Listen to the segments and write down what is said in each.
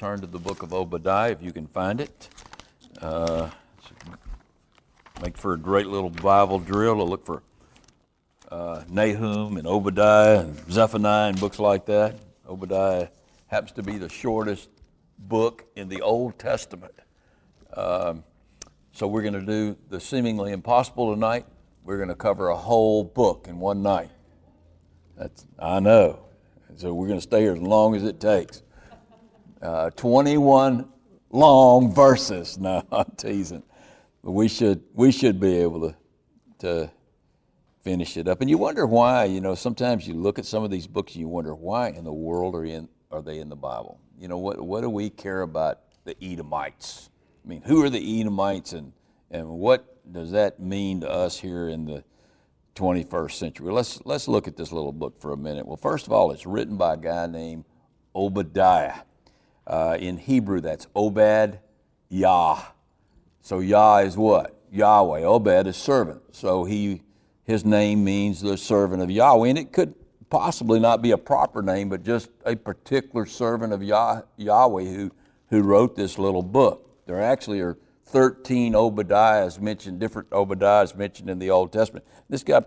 turn to the book of Obadiah if you can find it. Uh, make for a great little Bible drill to look for uh, Nahum and Obadiah and Zephaniah and books like that. Obadiah happens to be the shortest book in the Old Testament. Um, so we're going to do the seemingly impossible tonight. We're going to cover a whole book in one night. That's I know. So we're going to stay here as long as it takes. Uh, 21 long verses. No, I'm teasing. But we should we should be able to to finish it up. And you wonder why. You know, sometimes you look at some of these books and you wonder why in the world are in are they in the Bible? You know, what what do we care about the Edomites? I mean, who are the Edomites and and what does that mean to us here in the 21st century? Let's let's look at this little book for a minute. Well, first of all, it's written by a guy named Obadiah. Uh, in Hebrew, that's Obed Yah. So Yah is what? Yahweh. Obed is servant. So he his name means the servant of Yahweh, and it could possibly not be a proper name, but just a particular servant of Yah, Yahweh who who wrote this little book. There actually are 13 Obadiahs mentioned, different Obadiahs mentioned in the Old Testament. This guy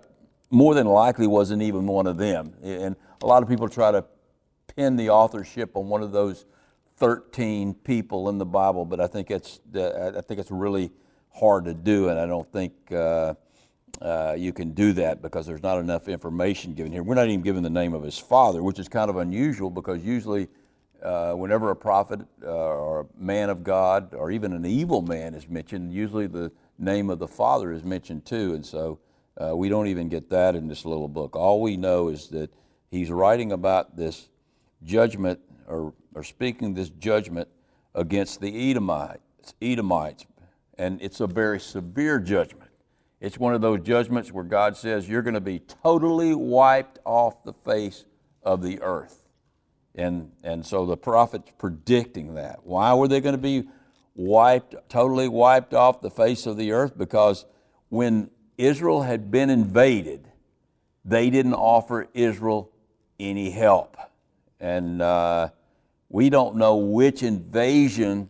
more than likely wasn't even one of them. And a lot of people try to pin the authorship on one of those 13 people in the Bible, but I think it's, I think it's really hard to do, and I don't think uh, uh, you can do that because there's not enough information given here. We're not even given the name of his father, which is kind of unusual because usually uh, whenever a prophet uh, or a man of God or even an evil man is mentioned, usually the name of the father is mentioned too. And so uh, we don't even get that in this little book. All we know is that he's writing about this judgment or, or speaking this judgment against the Edomites, Edomites. And it's a very severe judgment. It's one of those judgments where God says you're going to be totally wiped off the face of the earth. And, and so the prophet's predicting that. Why were they going to be wiped, totally wiped off the face of the earth? Because when Israel had been invaded, they didn't offer Israel any help. And uh, we don't know which invasion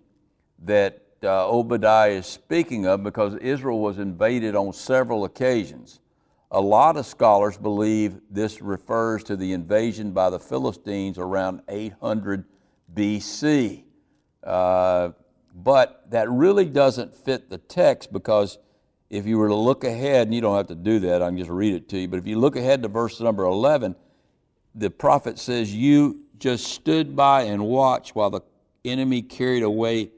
that uh, Obadiah is speaking of because Israel was invaded on several occasions. A lot of scholars believe this refers to the invasion by the Philistines around 800 BC. Uh, but that really doesn't fit the text because if you were to look ahead, and you don't have to do that, I can just read it to you, but if you look ahead to verse number 11, the prophet says, You just stood by and watched while the enemy carried away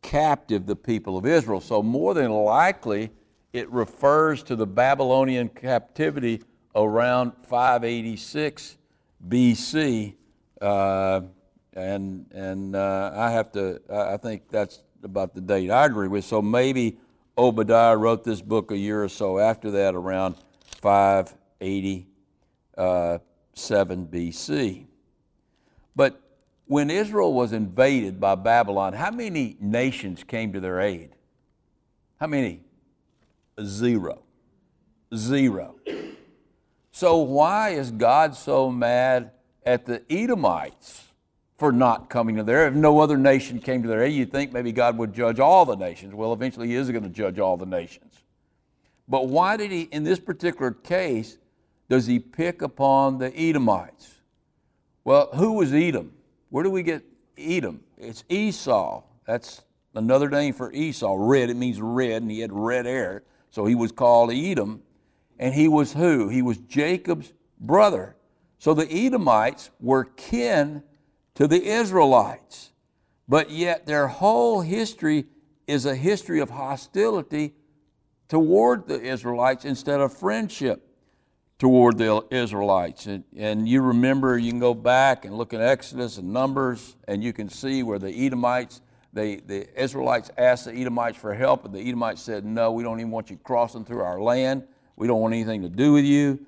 captive the people of Israel. So, more than likely, it refers to the Babylonian captivity around 586 BC. Uh, and and uh, I have to, I think that's about the date I agree with. So maybe Obadiah wrote this book a year or so after that, around 587 uh, BC. But when Israel was invaded by Babylon, how many nations came to their aid? How many? Zero. Zero. So, why is God so mad at the Edomites for not coming to there? If no other nation came to their aid, you'd think maybe God would judge all the nations. Well, eventually, He is going to judge all the nations. But why did He, in this particular case, does He pick upon the Edomites? Well, who was Edom? Where do we get Edom? It's Esau. That's another name for Esau. Red, it means red, and he had red hair. So he was called Edom. And he was who? He was Jacob's brother. So the Edomites were kin to the Israelites. But yet their whole history is a history of hostility toward the Israelites instead of friendship toward the Israelites. And, and you remember, you can go back and look at Exodus and Numbers, and you can see where the Edomites they, the Israelites asked the Edomites for help, and the Edomites said, No, we don't even want you crossing through our land. We don't want anything to do with you.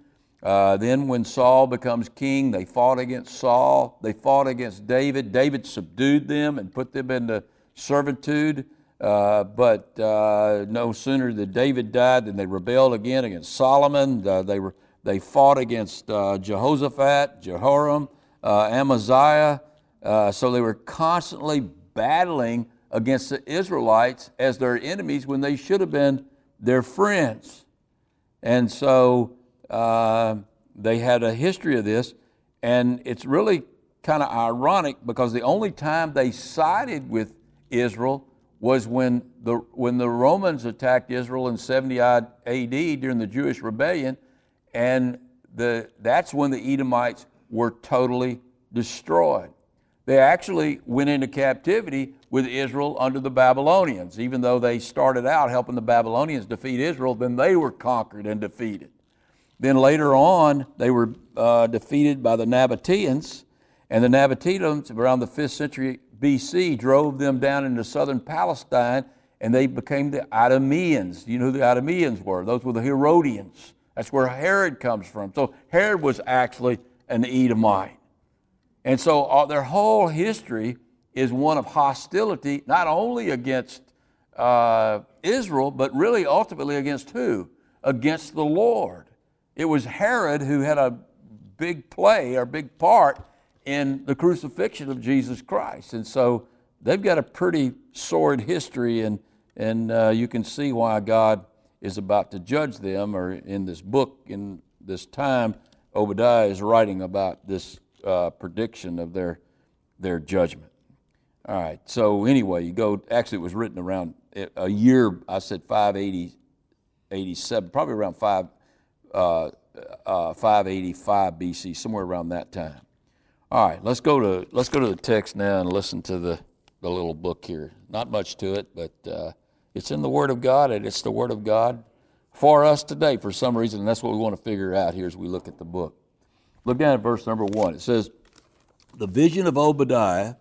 Uh, then, when Saul becomes king, they fought against Saul. They fought against David. David subdued them and put them into servitude. Uh, but uh, no sooner did David die than they rebelled again against Solomon. Uh, they, were, they fought against uh, Jehoshaphat, Jehoram, uh, Amaziah. uh, so they were constantly battling against the Israelites as their enemies when they should have been their friends. And so uh, they had a history of this, and it's really kind of ironic because the only time they sided with Israel was when the, when the Romans attacked Israel in 70 AD during the Jewish rebellion, and the, that's when the Edomites were totally destroyed. They actually went into captivity with Israel under the Babylonians. Even though they started out helping the Babylonians defeat Israel, then they were conquered and defeated. Then later on, they were uh, defeated by the Nabateans, and the Nabateans, around the 5th century BC, drove them down into southern Palestine, and they became the Idumeans. You know who the Idumeans were? Those were the Herodians. That's where Herod comes from. So Herod was actually an Edomite. And so uh, their whole history is one of hostility, not only against uh, Israel, but really ultimately against who? Against the Lord. It was Herod who had a big play or big part in the crucifixion of Jesus Christ. And so they've got a pretty sordid history, and, and uh, you can see why God is about to judge them, or in this book, in this time, Obadiah is writing about this uh, prediction of their, their judgment. All right, so anyway, you go, actually, it was written around a year, I said 580, 87, probably around 5, uh, uh, 585 BC, somewhere around that time. All right, let's go to let's go to the text now and listen to the, the little book here. Not much to it, but uh, it's in the Word of God, and it's the Word of God for us today for some reason, and that's what we want to figure out here as we look at the book. Look down at verse number one. It says, The vision of Obadiah,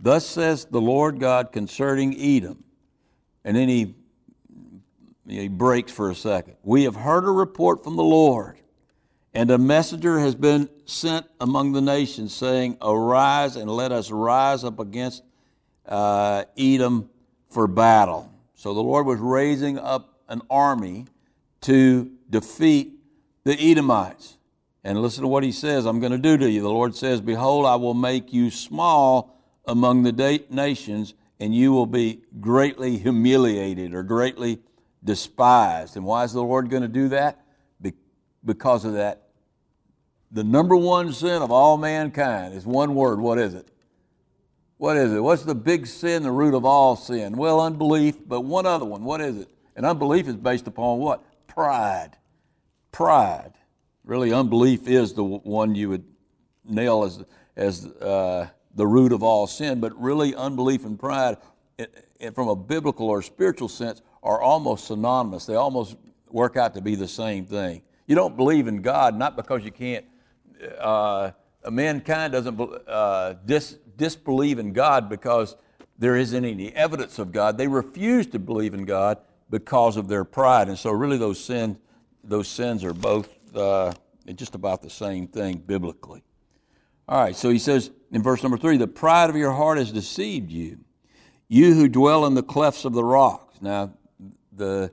thus says the Lord God concerning Edom. And then he, he breaks for a second. We have heard a report from the Lord and a messenger has been sent among the nations, saying, Arise and let us rise up against uh, Edom for battle. So the Lord was raising up an army to defeat the Edomites. And listen to what he says I'm going to do to you. The Lord says, Behold, I will make you small among the nations, and you will be greatly humiliated or greatly despised. And why is the Lord going to do that? because of that. The number one sin of all mankind is one word. What is it? What is it? What's the big sin, the root of all sin? Well, unbelief, but one other one. What is it? And unbelief is based upon what? Pride. Pride. Really, unbelief is the one you would nail as, as uh, the root of all sin, but really, unbelief and pride, it, it, from a biblical or spiritual sense, are almost synonymous. They almost work out to be the same thing. You don't believe in God not because you can't. Uh, mankind doesn't uh, dis- disbelieve in God because there isn't any evidence of God. They refuse to believe in God because of their pride, and so really those sins, those sins are both uh, just about the same thing biblically. All right, so he says in verse number three, the pride of your heart has deceived you, you who dwell in the clefts of the rocks. Now, the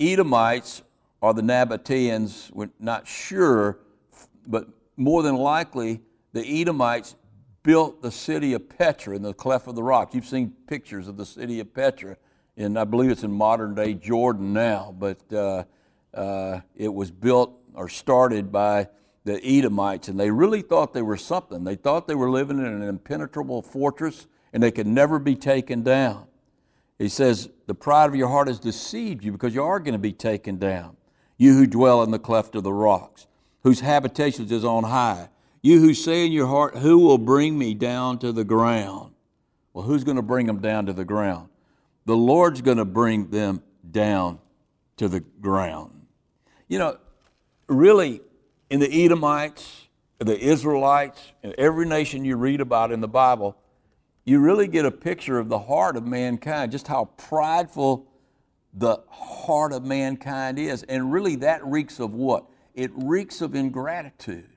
Edomites or the Nabateans, we're not sure, but more than likely the Edomites built the city of Petra in the cleft of the rock. You've seen pictures of the city of Petra, and I believe it's in modern day Jordan now, but uh, uh, it was built or started by the Edomites, and they really thought they were something. They thought they were living in an impenetrable fortress and they could never be taken down. He says, The pride of your heart has deceived you because you are going to be taken down you who dwell in the cleft of the rocks, whose habitation is on high. You who say in your heart, Who will bring me down to the ground? Well, who's going to bring them down to the ground? The Lord's going to bring them down to the ground. You know, really, in the Edomites, the Israelites, every nation you read about in the Bible, you really get a picture of the heart of mankind, just how prideful the heart of mankind is. And really, that reeks of what? It reeks of ingratitude.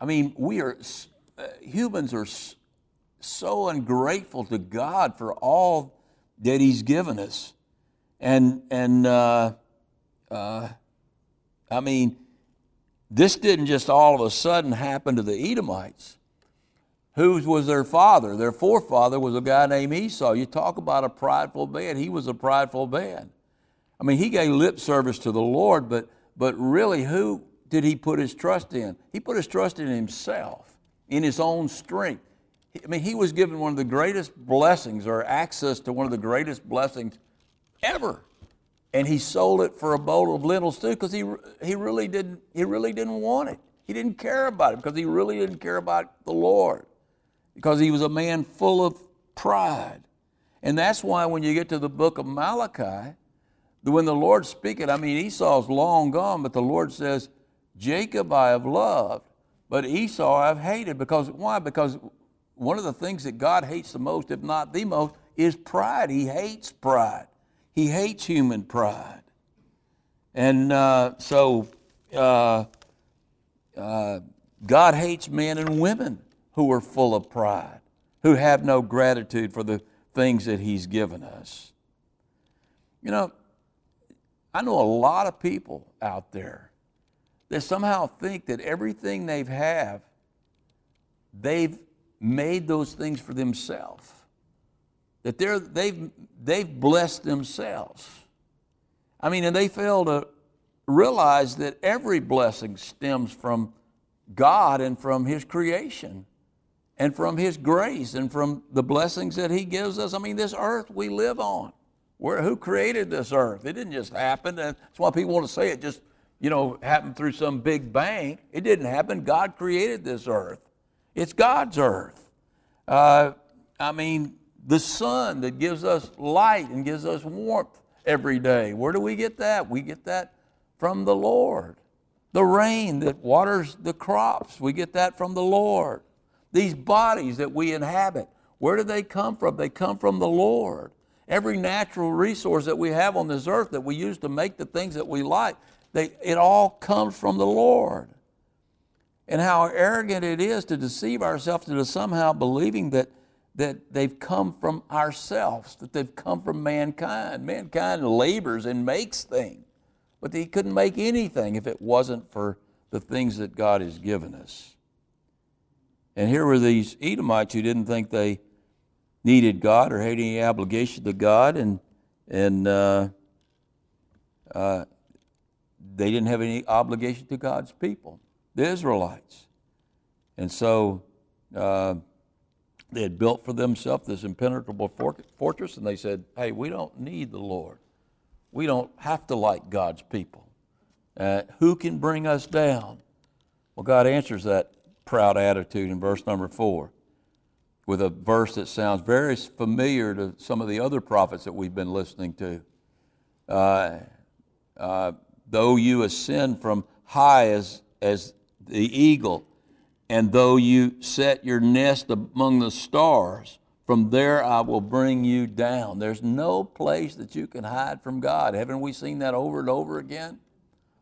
I mean, we are, uh, humans are so ungrateful to God for all that He's given us. And, and uh, uh, I mean, this didn't just all of a sudden happen to the Edomites. Who was their father? Their forefather was a guy named Esau. You talk about a prideful man. He was a prideful man. I mean, he gave lip service to the Lord, but, but really, who did he put his trust in? He put his trust in himself, in his own strength. I mean, he was given one of the greatest blessings or access to one of the greatest blessings ever. And he sold it for a bowl of lentils too because he, he, really didn't, he really didn't want it. He didn't care about it because he really didn't care about the Lord because he was a man full of pride. And that's why when you get to the book of Malachi, when the Lord speaking, I mean, Esau's long gone, but the Lord says, Jacob I have loved, but Esau I've hated. Because why? Because one of the things that God hates the most, if not the most, is pride. He hates pride. He hates human pride. And uh, so uh, uh, God hates men and women who are full of pride, who have no gratitude for the things that He's given us. You know, I know a lot of people out there that somehow think that everything they've have, they've made those things for themselves. That they're, they've, they've blessed themselves. I mean, and they fail to realize that every blessing stems from God and from His creation and from His grace and from the blessings that He gives us. I mean, this earth we live on. Where, who created this earth? It didn't just happen. That's why people want to say it just, you know, happened through some big bang. It didn't happen. God created this earth. It's God's earth. Uh, I mean, the sun that gives us light and gives us warmth every day. Where do we get that? We get that from the Lord. The rain that waters the crops, we get that from the Lord. These bodies that we inhabit, where do they come from? They come from the Lord. Every natural resource that we have on this earth that we use to make the things that we like, they, it all comes from the Lord. And how arrogant it is to deceive ourselves into somehow believing that, that they've come from ourselves, that they've come from mankind. Mankind labors and makes things, but he couldn't make anything if it wasn't for the things that God has given us. And here were these Edomites who didn't think they needed God or had any obligation to God, and and uh, uh, they didn't have any obligation to God's people, the Israelites, and so uh, they had built for themselves this impenetrable fortress, and they said, "Hey, we don't need the Lord. We don't have to like God's people. Uh, who can bring us down?" Well, God answers that proud attitude in verse number four with a verse that sounds very familiar to some of the other prophets that we've been listening to. Uh, uh, though you ascend from high as, as the eagle, and though you set your nest among the stars, from there I will bring you down. There's no place that you can hide from God. Haven't we seen that over and over again?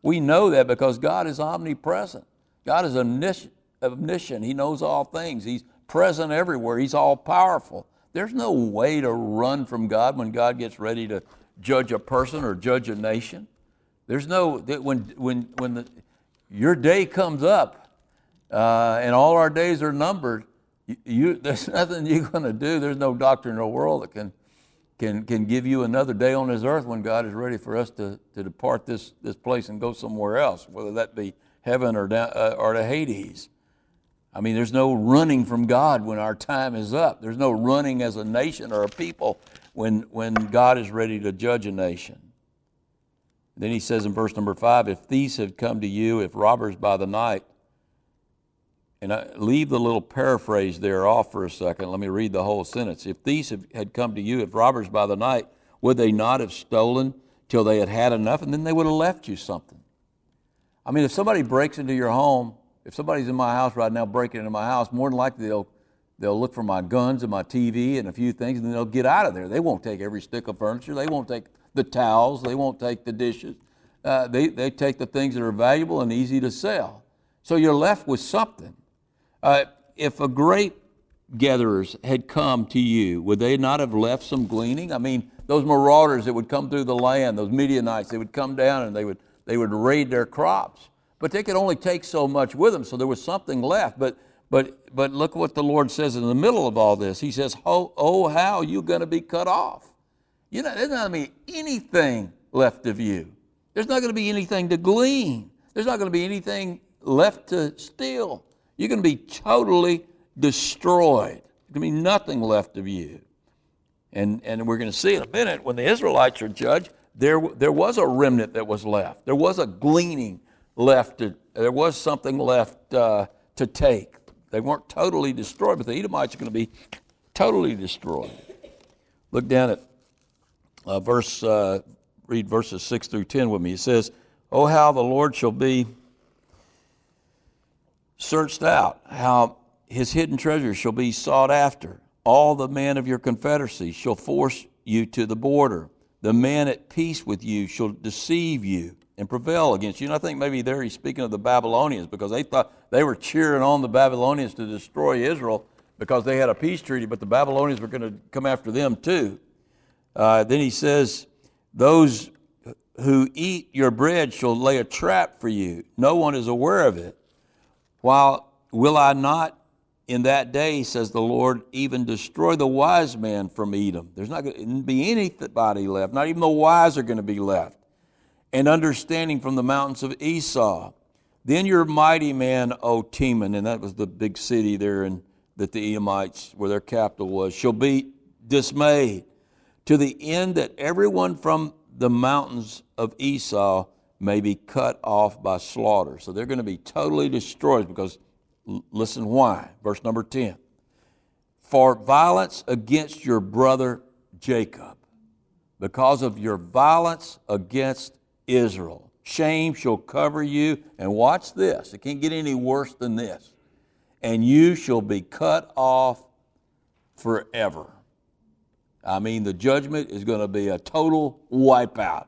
We know that because God is omnipresent. God is omniscient. He knows all things. He's present everywhere. He's all powerful. There's no way to run from God when God gets ready to judge a person or judge a nation. There's no, when, when, when the, your day comes up uh, and all our days are numbered, you, you there's nothing you're going to do. There's no doctor in the world that can, can, can give you another day on this earth when God is ready for us to, to depart this, this place and go somewhere else, whether that be heaven or, down, uh, or to Hades. I mean, there's no running from God when our time is up. There's no running as a nation or a people when, when God is ready to judge a nation. Then he says in verse number five, if thieves have come to you, if robbers by the night, and I leave the little paraphrase there off for a second. Let me read the whole sentence. If thieves had come to you, if robbers by the night, would they not have stolen till they had had enough, and then they would have left you something? I mean, if somebody breaks into your home if somebody's in my house right now breaking into my house, more than likely they'll they'll look for my guns and my TV and a few things, and then they'll get out of there. They won't take every stick of furniture. They won't take the towels. They won't take the dishes. Uh, they, they take the things that are valuable and easy to sell. So you're left with something. Uh, if a grape gatherers had come to you, would they not have left some gleaning? I mean, those marauders that would come through the land, those Midianites, they would come down and they would, they would raid their crops but they could only take so much with them, so there was something left. But, But, but look what the Lord says in the middle of all this. He says, Oh, oh how you going to be cut off? You know, there's not going to be anything left of you. There's not going to be anything to glean. There's not going to be anything left to steal. You're going to be totally destroyed. There's going to be nothing left of you. And, and we're going to see in a minute when the Israelites are judged, there, there was a remnant that was left. There was a gleaning left. To, there was something left uh, to take. They weren't totally destroyed, but the Edomites are going to be totally destroyed. Look down at uh, verse, uh, read verses 6 through 10 with me. It says, Oh, how the Lord shall be searched out, how his hidden treasures shall be sought after. All the men of your confederacy shall force you to the border. The man at peace with you shall deceive you and prevail against you. And I think maybe there he's speaking of the Babylonians because they thought they were cheering on the Babylonians to destroy Israel because they had a peace treaty, but the Babylonians were going to come after them too. Uh, then he says, Those who eat your bread shall lay a trap for you. No one is aware of it. While will I not in that day, says the Lord, even destroy the wise man from Edom? There's not going to be anybody left, not even the wise are going to be left. And understanding from the mountains of Esau. Then your mighty man, O Teman, and that was the big city there in, that the Edomites, where their capital was, shall be dismayed to the end that everyone from the mountains of Esau may be cut off by slaughter. So they're going to be totally destroyed because, listen why. Verse number 10. For violence against your brother Jacob, because of your violence against Israel, shame shall cover you. And watch this, it can't get any worse than this. And you shall be cut off forever. I mean, the judgment is going to be a total wipeout.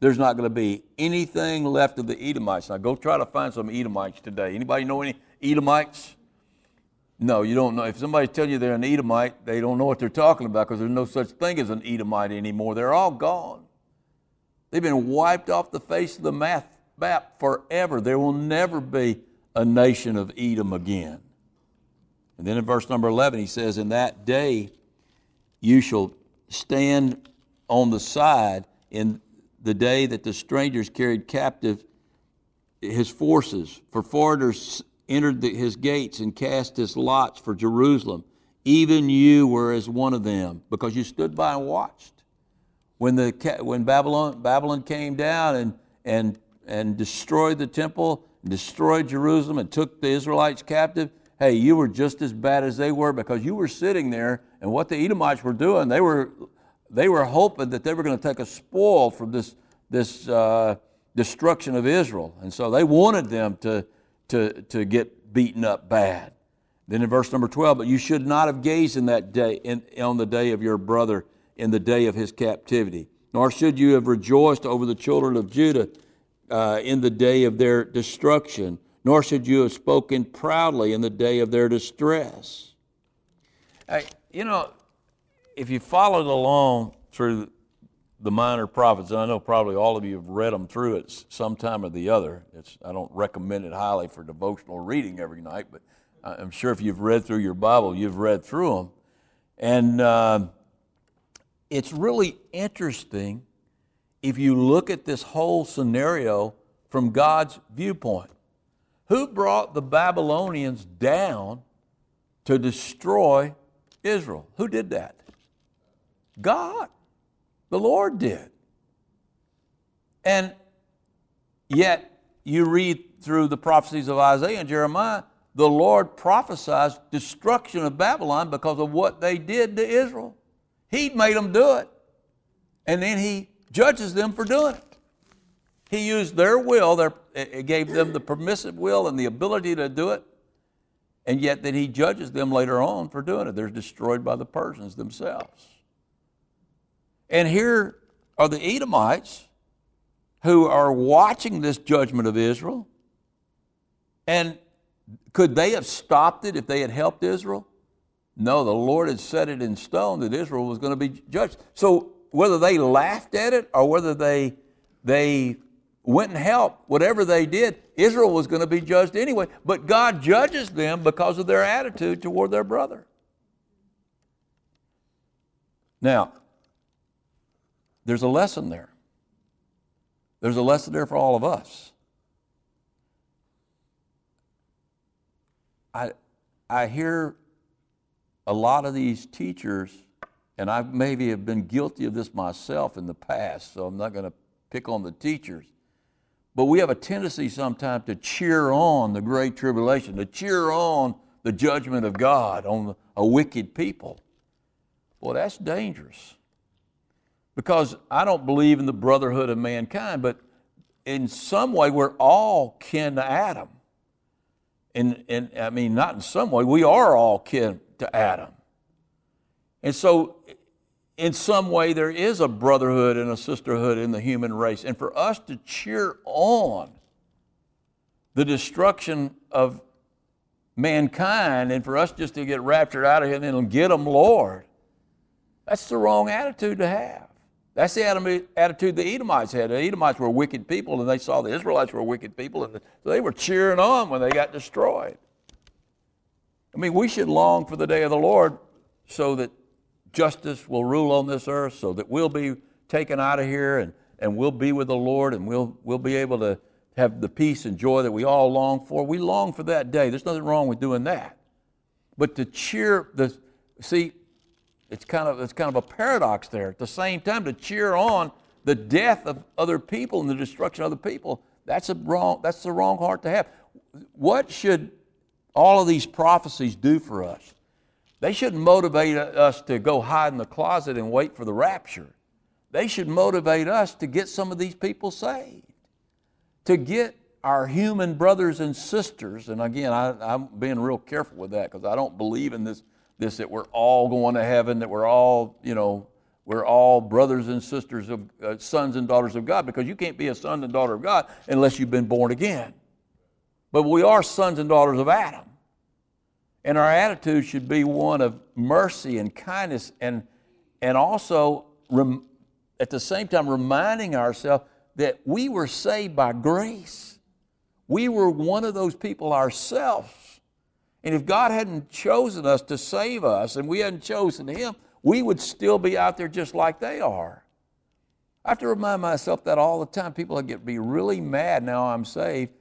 There's not going to be anything left of the Edomites. Now, go try to find some Edomites today. Anybody know any Edomites? No, you don't know. If somebody's telling you they're an Edomite, they don't know what they're talking about because there's no such thing as an Edomite anymore. They're all gone. They've been wiped off the face of the map forever. There will never be a nation of Edom again. And then in verse number 11, he says, In that day, you shall stand on the side in the day that the strangers carried captive his forces. For foreigners entered the, his gates and cast his lots for Jerusalem. Even you were as one of them, because you stood by and watched. When, the, when Babylon, Babylon came down and, and, and destroyed the temple, destroyed Jerusalem, and took the Israelites captive, hey, you were just as bad as they were because you were sitting there, and what the Edomites were doing, they were, they were hoping that they were going to take a spoil from this, this uh, destruction of Israel. And so they wanted them to, to, to get beaten up bad. Then in verse number 12, but you should not have gazed in that day, in, on the day of your brother, in the day of his captivity, nor should you have rejoiced over the children of Judah uh, in the day of their destruction nor should you have spoken proudly in the day of their distress. Hey, you know, if you followed along through the minor prophets, and I know probably all of you have read them through at some time or the other. It's, I don't recommend it highly for devotional reading every night, but I'm sure if you've read through your Bible, you've read through them. And uh, it's really interesting if you look at this whole scenario from God's viewpoint. Who brought the Babylonians down to destroy Israel? Who did that? God. The Lord did. And yet, you read through the prophecies of Isaiah and Jeremiah, the Lord prophesies destruction of Babylon because of what they did to Israel. He'd made them do it. And then he judges them for doing it. He used their will, their, it gave them the permissive will and the ability to do it, and yet then he judges them later on for doing it. They're destroyed by the Persians themselves. And here are the Edomites who are watching this judgment of Israel. And could they have stopped it if they had helped Israel? No, the Lord had set it in stone that Israel was going to be judged. So whether they laughed at it or whether they, they went and helped, whatever they did, Israel was going to be judged anyway. But God judges them because of their attitude toward their brother. Now, there's a lesson there. There's a lesson there for all of us. I, I hear a lot of these teachers, and I maybe have been guilty of this myself in the past, so I'm not going to pick on the teachers. But we have a tendency sometimes to cheer on the great tribulation, to cheer on the judgment of God on a wicked people. Well, that's dangerous. Because I don't believe in the brotherhood of mankind, but in some way we're all kin to Adam. And, and I mean, not in some way, we are all kin to Adam. And so, in some way, there is a brotherhood and a sisterhood in the human race. And for us to cheer on the destruction of mankind and for us just to get raptured out of here and then get them, Lord, that's the wrong attitude to have. That's the attitude the Edomites had. The Edomites were wicked people, and they saw the Israelites were wicked people, and they were cheering on when they got destroyed. I mean, we should long for the day of the Lord so that justice will rule on this earth, so that we'll be taken out of here and, and we'll be with the Lord and we'll, we'll be able to have the peace and joy that we all long for. We long for that day. There's nothing wrong with doing that. But to cheer the see, it's kind of it's kind of a paradox there. At the same time, to cheer on the death of other people and the destruction of other people, that's a wrong that's the wrong heart to have. What should all of these prophecies do for us? They shouldn't motivate us to go hide in the closet and wait for the rapture. They should motivate us to get some of these people saved, to get our human brothers and sisters. And again, I, am being real careful with that because I don't believe in this, this that we're all going to heaven, that we're all, you know, we're all brothers and sisters of uh, sons and daughters of God because you can't be a son and daughter of God unless you've been born again. But we are sons and daughters of Adam. And our attitude should be one of mercy and kindness and, and also rem, at the same time reminding ourselves that we were saved by grace. We were one of those people ourselves. And if God hadn't chosen us to save us and we hadn't chosen Him, we would still be out there just like they are. I have to remind myself that all the time. People get be really mad now I'm saved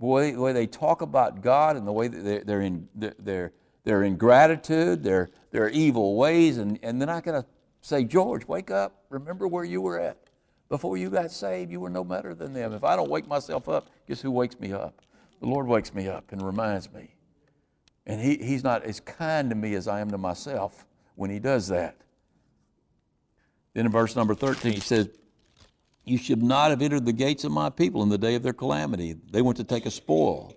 the way they talk about God and the way that they're, in their their ingratitude, their their evil ways, and, and they're not going to say, George, wake up, remember where you were at. Before you got saved, you were no better than them. If I don't wake myself up, guess who wakes me up? The Lord wakes me up and reminds me. And he, He's not as kind to me as I am to myself when He does that. Then in verse number 13, He says, you should not have entered the gates of my people in the day of their calamity. They went to take a spoil.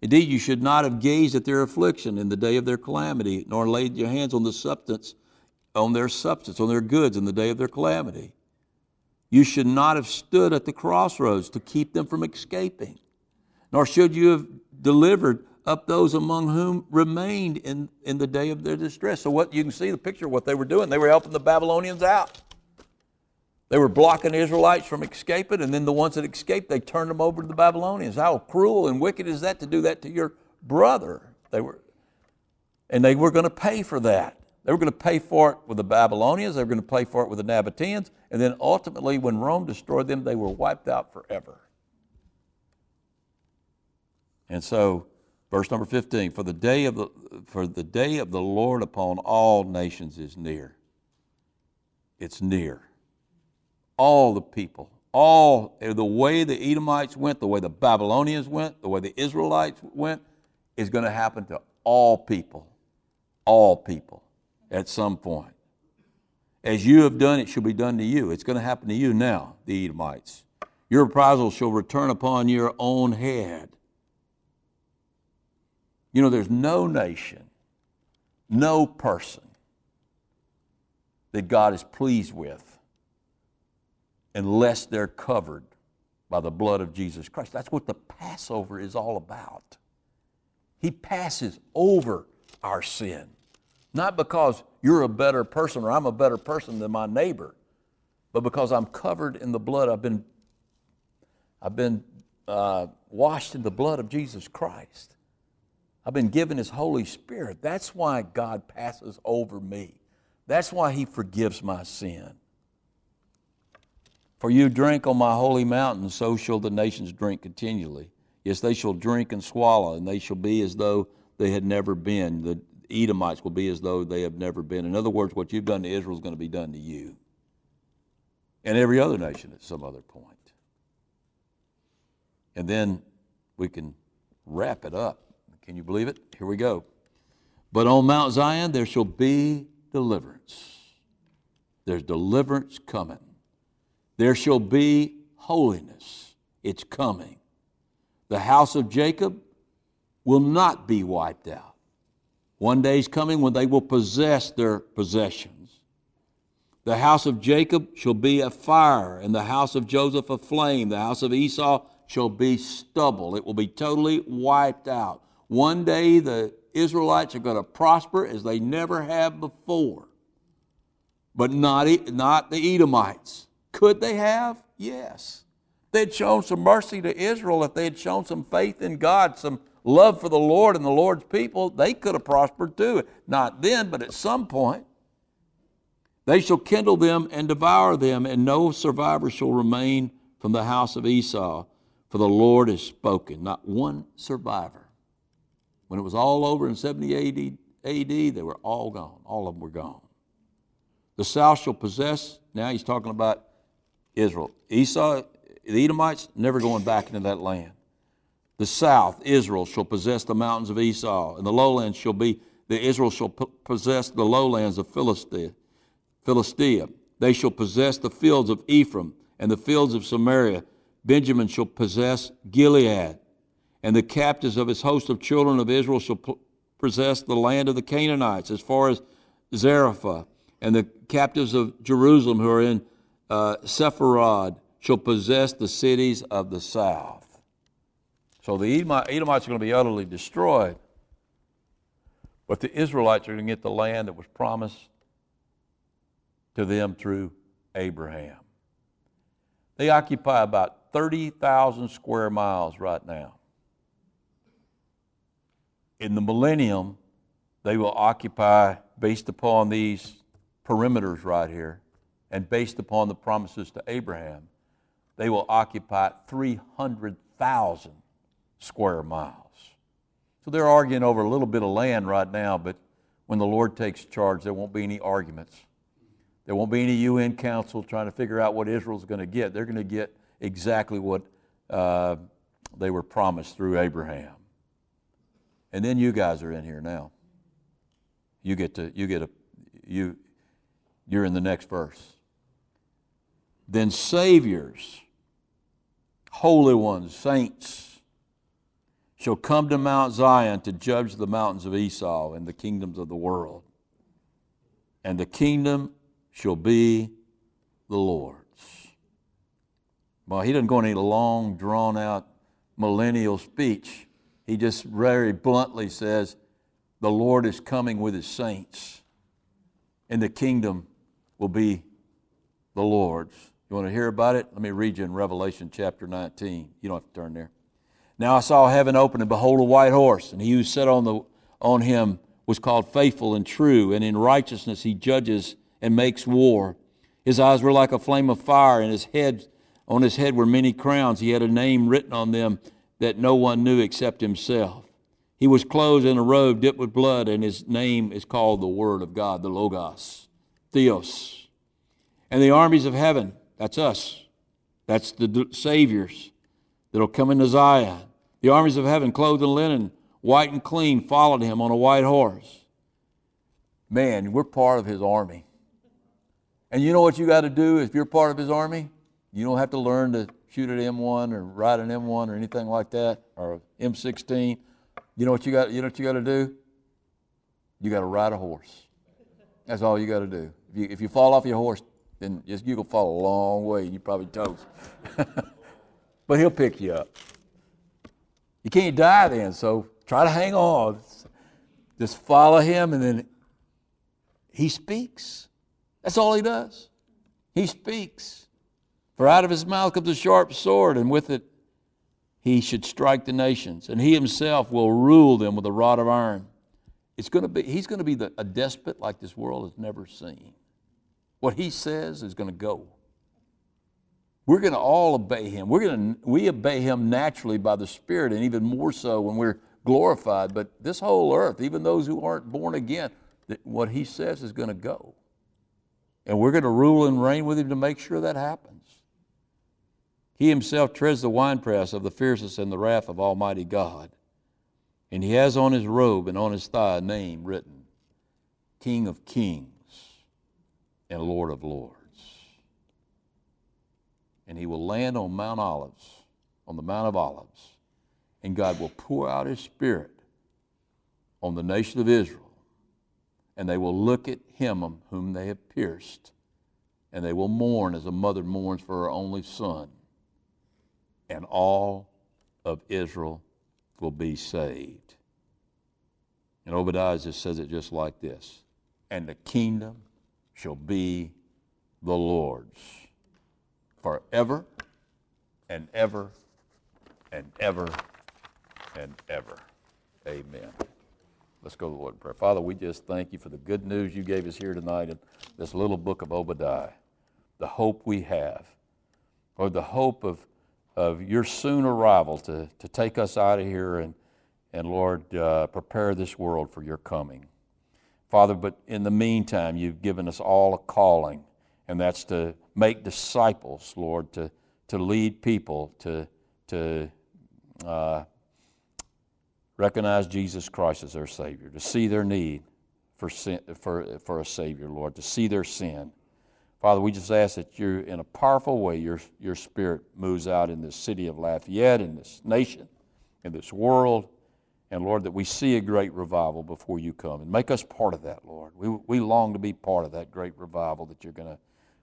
Indeed, you should not have gazed at their affliction in the day of their calamity, nor laid your hands on the substance, on their substance, on their goods in the day of their calamity. You should not have stood at the crossroads to keep them from escaping, nor should you have delivered up those among whom remained in, in the day of their distress. So, what you can see the picture of what they were doing, they were helping the Babylonians out. They were blocking the Israelites from escaping, and then the ones that escaped, they turned them over to the Babylonians. How cruel and wicked is that to do that to your brother? They were, and they were going to pay for that. They were going to pay for it with the Babylonians, they were going to pay for it with the Nabateans, and then ultimately, when Rome destroyed them, they were wiped out forever. And so, verse number 15, for the day of the, for the day of the Lord upon all nations is near. It's near all the people, all the way the Edomites went, the way the Babylonians went, the way the Israelites went, is going to happen to all people. All people at some point. As you have done, it shall be done to you. It's going to happen to you now, the Edomites. Your reprisal shall return upon your own head. You know, there's no nation, no person that God is pleased with unless they're covered by the blood of Jesus Christ. That's what the Passover is all about. He passes over our sin, not because you're a better person or I'm a better person than my neighbor, but because I'm covered in the blood. I've been, I've been uh, washed in the blood of Jesus Christ. I've been given His Holy Spirit. That's why God passes over me. That's why He forgives my sin. For you drink on my holy mountain, so shall the nations drink continually. Yes, they shall drink and swallow, and they shall be as though they had never been. The Edomites will be as though they have never been. In other words, what you've done to Israel is going to be done to you. And every other nation at some other point. And then we can wrap it up. Can you believe it? Here we go. But on Mount Zion there shall be deliverance. There's deliverance coming. There shall be holiness. It's coming. The house of Jacob will not be wiped out. One day is coming when they will possess their possessions. The house of Jacob shall be a fire, and the house of Joseph a flame. The house of Esau shall be stubble. It will be totally wiped out. One day the Israelites are going to prosper as they never have before. But not, not the Edomites. Could they have? Yes. They'd shown some mercy to Israel if they had shown some faith in God, some love for the Lord and the Lord's people, they could have prospered too. Not then, but at some point. They shall kindle them and devour them, and no survivor shall remain from the house of Esau, for the Lord has spoken. Not one survivor. When it was all over in 70 AD, AD, they were all gone. All of them were gone. The south shall possess, now he's talking about Israel. Esau, the Edomites, never going back into that land. The south, Israel, shall possess the mountains of Esau, and the lowlands shall be, the Israel shall possess the lowlands of Philistia. Philistia. They shall possess the fields of Ephraim and the fields of Samaria. Benjamin shall possess Gilead, and the captives of his host of children of Israel shall possess the land of the Canaanites as far as Zarephath, and the captives of Jerusalem who are in uh, Sepharad shall possess the cities of the south. So the Edomites are going to be utterly destroyed. But the Israelites are going to get the land that was promised to them through Abraham. They occupy about 30,000 square miles right now. In the millennium, they will occupy, based upon these perimeters right here, and based upon the promises to Abraham, they will occupy 300,000 square miles. So they're arguing over a little bit of land right now, but when the Lord takes charge, there won't be any arguments. There won't be any UN council trying to figure out what Israel's going to get. They're going to get exactly what uh, they were promised through Abraham. And then you guys are in here now. You get to you get a you you're in the next verse then saviors, holy ones, saints, shall come to Mount Zion to judge the mountains of Esau and the kingdoms of the world. And the kingdom shall be the Lord's. Well, he doesn't go into any long, drawn out millennial speech. He just very bluntly says, The Lord is coming with his saints, and the kingdom will be the Lord's. You want to hear about it? Let me read you in Revelation chapter 19. You don't have to turn there. Now I saw heaven open, and behold, a white horse, and he who sat on, the, on him was called faithful and true, and in righteousness he judges and makes war. His eyes were like a flame of fire, and his head on his head were many crowns. He had a name written on them that no one knew except himself. He was clothed in a robe dipped with blood, and his name is called the Word of God, the Logos, Theos. And the armies of heaven that's us. That's the Saviors that'll come into Zion. The armies of heaven, clothed in linen, white and clean, followed him on a white horse. Man, we're part of his army. And you know what you got to do if you're part of his army? You don't have to learn to shoot an M1 or ride an M1 or anything like that, or M16. You know what you got? You know what you got to do? You got to ride a horse. That's all you got to do. If you, if you fall off your horse, then you can fall a long way you probably toast. but he'll pick you up. You can't die then, so try to hang on. Just follow him, and then he speaks. That's all he does. He speaks. For out of his mouth comes a sharp sword, and with it he should strike the nations, and he himself will rule them with a rod of iron. It's going to be, he's going to be the, a despot like this world has never seen. What he says is going to go. We're going to all obey him. We're going to, we obey him naturally by the Spirit, and even more so when we're glorified. But this whole earth, even those who aren't born again, what he says is going to go. And we're going to rule and reign with him to make sure that happens. He himself treads the winepress of the fierceness and the wrath of Almighty God. And he has on his robe and on his thigh a name written King of Kings and Lord of Lords. And he will land on Mount Olives, on the Mount of Olives, and God will pour out his Spirit on the nation of Israel. And they will look at him whom they have pierced, and they will mourn as a mother mourns for her only son. And all of Israel will be saved. And Obadiah just says it just like this And the kingdom shall be the Lord's forever and ever and ever and ever. Amen. Let's go to the Lord in prayer. Father, we just thank you for the good news you gave us here tonight in this little book of Obadiah, the hope we have, or the hope of, of your soon arrival to, to take us out of here and, and Lord, uh, prepare this world for your coming. Father, but in the meantime, you've given us all a calling, and that's to make disciples, Lord, to, to lead people, to, to uh, recognize Jesus Christ as their Savior, to see their need for, sin, for, for a Savior, Lord, to see their sin. Father, we just ask that you, in a powerful way, your, your Spirit moves out in this city of Lafayette, in this nation, in this world, and Lord, that we see a great revival before you come. And make us part of that, Lord. We, we long to be part of that great revival that you're gonna,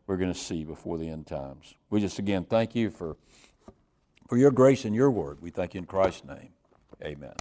we're going to see before the end times. We just again thank you for, for your grace and your word. We thank you in Christ's name. Amen.